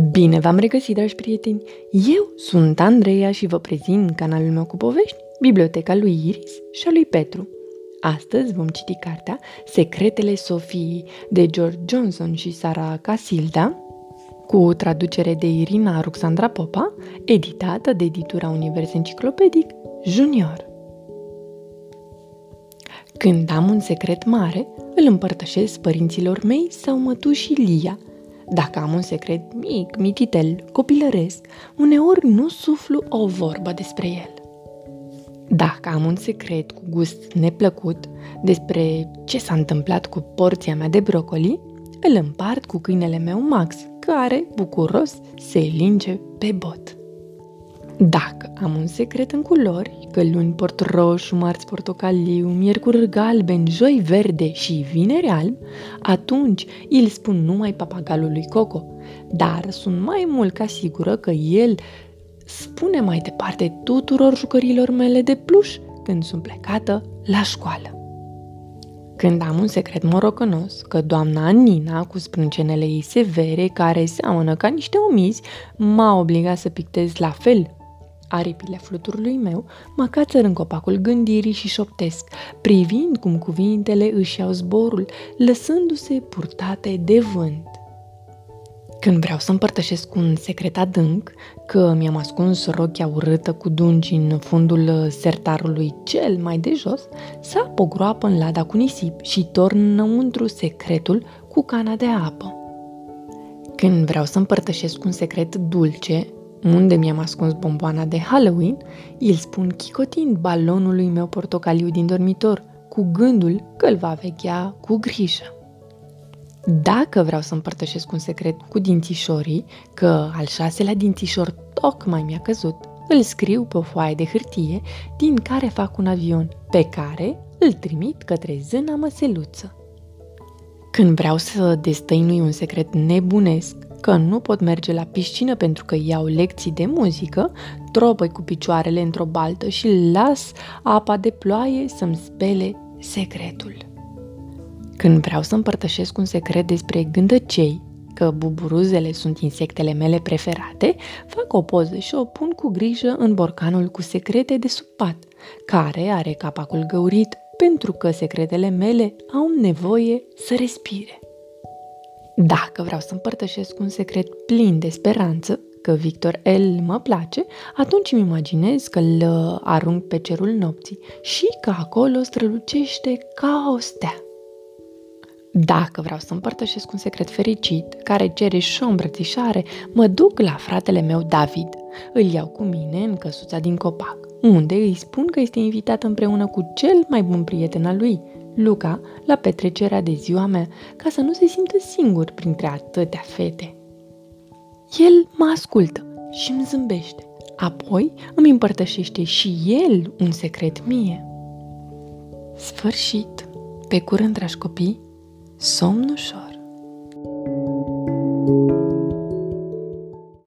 Bine v-am regăsit, dragi prieteni! Eu sunt Andreea și vă prezint canalul meu cu povești, Biblioteca lui Iris și a lui Petru. Astăzi vom citi cartea Secretele Sofiei de George Johnson și Sara Casilda, cu traducere de Irina Ruxandra Popa, editată de editura Univers Enciclopedic Junior. Când am un secret mare, îl împărtășesc părinților mei sau mătușii Lia – dacă am un secret mic, mititel, copilăresc, uneori nu suflu o vorbă despre el. Dacă am un secret cu gust neplăcut despre ce s-a întâmplat cu porția mea de brocoli, îl împart cu câinele meu Max, care, bucuros, se linge pe bot. Dacă am un secret în culori, că luni port roșu, marți portocaliu, miercuri galben, joi verde și vineri alb, atunci îl spun numai papagalului Coco. Dar sunt mai mult ca sigură că el spune mai departe tuturor jucărilor mele de pluș când sunt plecată la școală. Când am un secret morocănos că doamna Nina, cu sprâncenele ei severe, care seamănă ca niște omizi, m-a obligat să pictez la fel Aripile fluturului meu mă cațăr în copacul gândirii și șoptesc, privind cum cuvintele își iau zborul, lăsându-se purtate de vânt. Când vreau să împărtășesc un secret adânc, că mi-am ascuns rochia urâtă cu dungi în fundul sertarului cel mai de jos, sap o groapă în lada cu nisip și torn înăuntru secretul cu cana de apă. Când vreau să împărtășesc un secret dulce, unde mi-am ascuns bomboana de Halloween, îl spun chicotind balonului meu portocaliu din dormitor, cu gândul că îl va vechea cu grijă. Dacă vreau să împărtășesc un secret cu dințișorii, că al șaselea dințișor tocmai mi-a căzut, îl scriu pe o foaie de hârtie din care fac un avion, pe care îl trimit către zâna măseluță. Când vreau să destăinui un secret nebunesc, că nu pot merge la piscină pentru că iau lecții de muzică, tropăi cu picioarele într-o baltă și las apa de ploaie să-mi spele secretul. Când vreau să împărtășesc un secret despre gândăcei, că buburuzele sunt insectele mele preferate, fac o poză și o pun cu grijă în borcanul cu secrete de sub pat, care are capacul găurit pentru că secretele mele au nevoie să respire. Dacă vreau să împărtășesc un secret plin de speranță, că Victor L mă place, atunci îmi imaginez că îl arunc pe cerul nopții și că acolo strălucește ca o stea. Dacă vreau să împărtășesc un secret fericit, care cere și o îmbrățișare, mă duc la fratele meu David. Îl iau cu mine în căsuța din copac, unde îi spun că este invitat împreună cu cel mai bun prieten al lui, Luca la petrecerea de ziua mea, ca să nu se simtă singur printre atâtea fete. El mă ascultă și îmi zâmbește. Apoi îmi împărtășește și el un secret mie. Sfârșit. Pe curând, dragi copii, somn ușor.